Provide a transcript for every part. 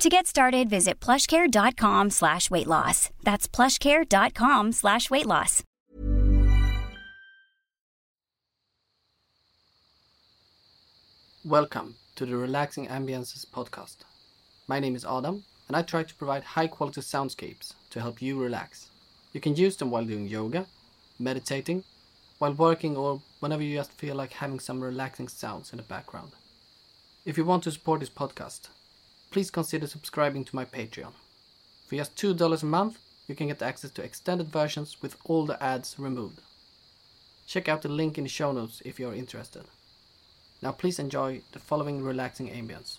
To get started, visit plushcare.com slash weight loss. That's plushcare.com slash weight loss. Welcome to the Relaxing Ambiences podcast. My name is Adam, and I try to provide high quality soundscapes to help you relax. You can use them while doing yoga, meditating, while working, or whenever you just feel like having some relaxing sounds in the background. If you want to support this podcast, please consider subscribing to my Patreon. For just $2 a month, you can get access to extended versions with all the ads removed. Check out the link in the show notes if you are interested. Now please enjoy the following relaxing ambience.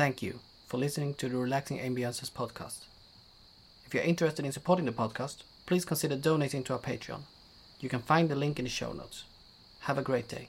Thank you for listening to the Relaxing Ambiances podcast. If you're interested in supporting the podcast, please consider donating to our Patreon. You can find the link in the show notes. Have a great day.